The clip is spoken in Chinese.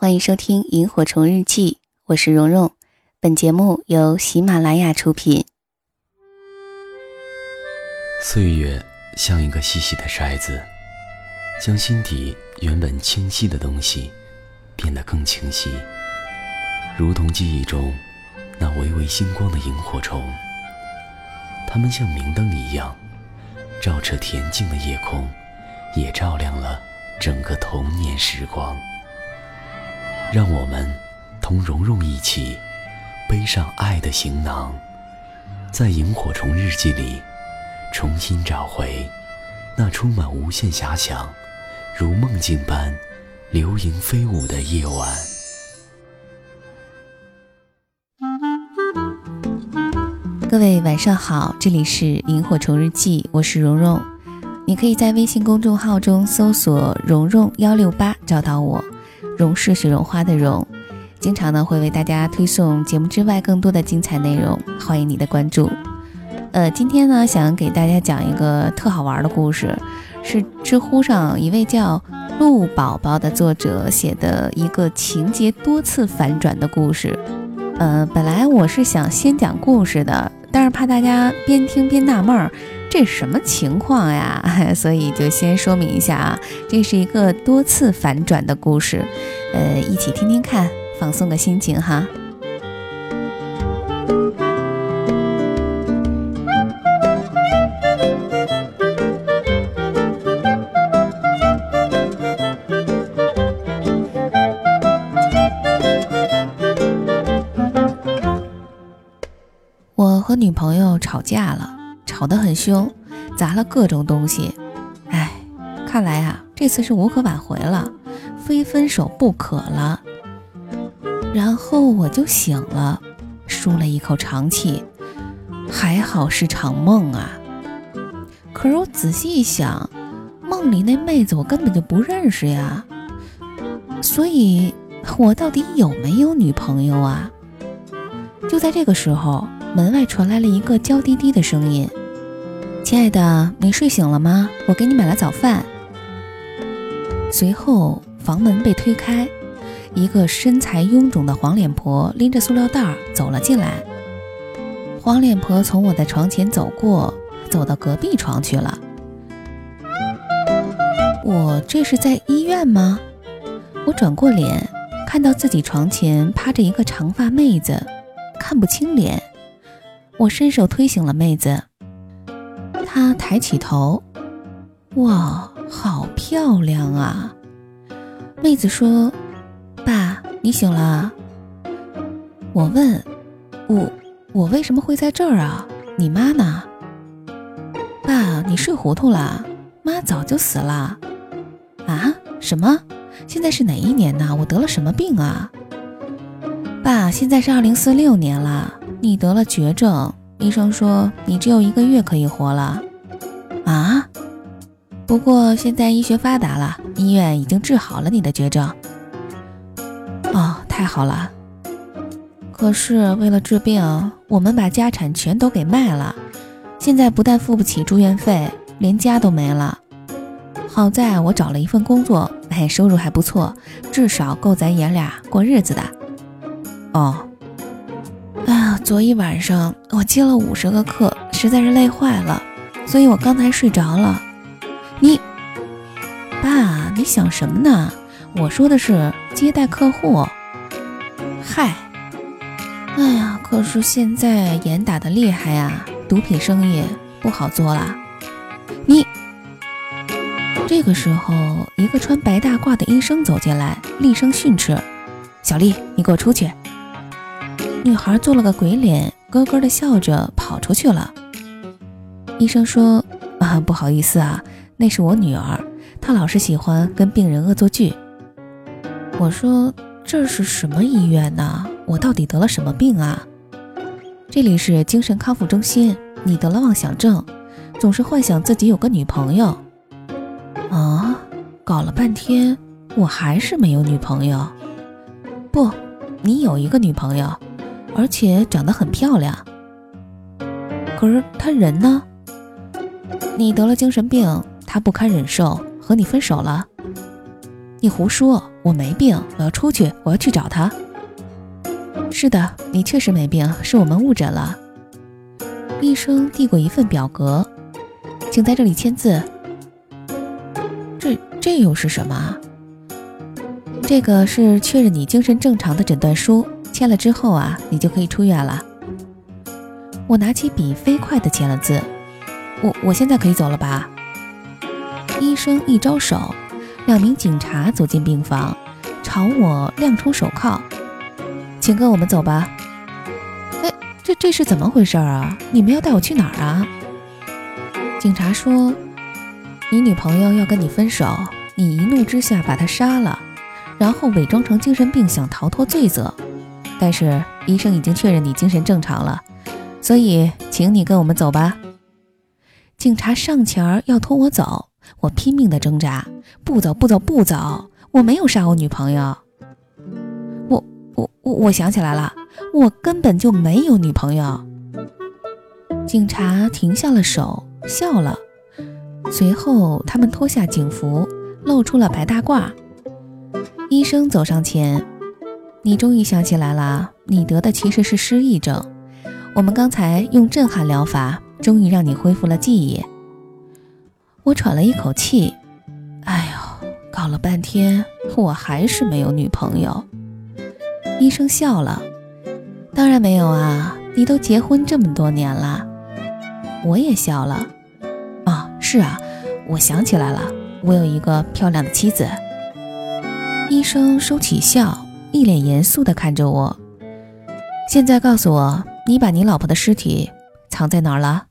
欢迎收听《萤火虫日记》，我是蓉蓉。本节目由喜马拉雅出品。岁月像一个细细的筛子，将心底原本清晰的东西变得更清晰，如同记忆中那微微星光的萤火虫。它们像明灯一样，照彻恬静的夜空，也照亮了整个童年时光。让我们同蓉蓉一起背上爱的行囊，在萤火虫日记里重新找回那充满无限遐想、如梦境般流萤飞舞的夜晚。各位晚上好，这里是萤火虫日记，我是蓉蓉。你可以在微信公众号中搜索“蓉蓉幺六八”找到我。蓉是雪绒花的蓉，经常呢会为大家推送节目之外更多的精彩内容，欢迎你的关注。呃，今天呢想给大家讲一个特好玩的故事，是知乎上一位叫鹿宝宝的作者写的一个情节多次反转的故事。呃，本来我是想先讲故事的，但是怕大家边听边纳闷儿。这什么情况呀？所以就先说明一下啊，这是一个多次反转的故事，呃，一起听听看，放松个心情哈。我和女朋友吵架了。吵得很凶，砸了各种东西。哎，看来啊，这次是无可挽回了，非分手不可了。然后我就醒了，舒了一口长气，还好是场梦啊。可是我仔细一想，梦里那妹子我根本就不认识呀，所以我到底有没有女朋友啊？就在这个时候，门外传来了一个娇滴滴的声音。亲爱的，你睡醒了吗？我给你买了早饭。随后，房门被推开，一个身材臃肿的黄脸婆拎着塑料袋走了进来。黄脸婆从我的床前走过，走到隔壁床去了。我这是在医院吗？我转过脸，看到自己床前趴着一个长发妹子，看不清脸。我伸手推醒了妹子。他抬起头，哇，好漂亮啊！妹子说：“爸，你醒了。”我问：“我我为什么会在这儿啊？你妈呢？”爸，你睡糊涂了，妈早就死了。啊？什么？现在是哪一年呢？我得了什么病啊？爸，现在是二零四六年了，你得了绝症。医生说你只有一个月可以活了，啊！不过现在医学发达了，医院已经治好了你的绝症。哦，太好了。可是为了治病，我们把家产全都给卖了，现在不但付不起住院费，连家都没了。好在我找了一份工作，哎，收入还不错，至少够咱爷俩过日子的。哦。昨一晚上我接了五十个课，实在是累坏了，所以我刚才睡着了。你，爸，你想什么呢？我说的是接待客户。嗨，哎呀，可是现在严打的厉害呀，毒品生意不好做了。你，这个时候，一个穿白大褂的医生走进来，厉声训斥：“小丽，你给我出去！”女孩做了个鬼脸，咯咯的笑着跑出去了。医生说：“啊，不好意思啊，那是我女儿，她老是喜欢跟病人恶作剧。”我说：“这是什么医院呢？我到底得了什么病啊？”这里是精神康复中心，你得了妄想症，总是幻想自己有个女朋友。啊，搞了半天，我还是没有女朋友。不，你有一个女朋友。而且长得很漂亮，可是他人呢？你得了精神病，他不堪忍受，和你分手了。你胡说，我没病，我要出去，我要去找他。是的，你确实没病，是我们误诊了。医生递过一份表格，请在这里签字。这这又是什么？这个是确认你精神正常的诊断书，签了之后啊，你就可以出院了。我拿起笔，飞快地签了字。我我现在可以走了吧？医生一招手，两名警察走进病房，朝我亮出手铐，请跟我们走吧。哎，这这是怎么回事啊？你们要带我去哪儿啊？警察说，你女朋友要跟你分手，你一怒之下把她杀了，然后伪装成精神病想逃脱罪责，但是医生已经确认你精神正常了，所以请你跟我们走吧。警察上前要拖我走。我拼命的挣扎，不走不走不走！我没有杀我女朋友，我我我我想起来了，我根本就没有女朋友。警察停下了手，笑了，随后他们脱下警服，露出了白大褂。医生走上前，你终于想起来了，你得的其实是失忆症。我们刚才用震撼疗法，终于让你恢复了记忆。我喘了一口气，哎呦，搞了半天，我还是没有女朋友。医生笑了，当然没有啊，你都结婚这么多年了。我也笑了，啊，是啊，我想起来了，我有一个漂亮的妻子。医生收起笑，一脸严肃地看着我。现在告诉我，你把你老婆的尸体藏在哪儿了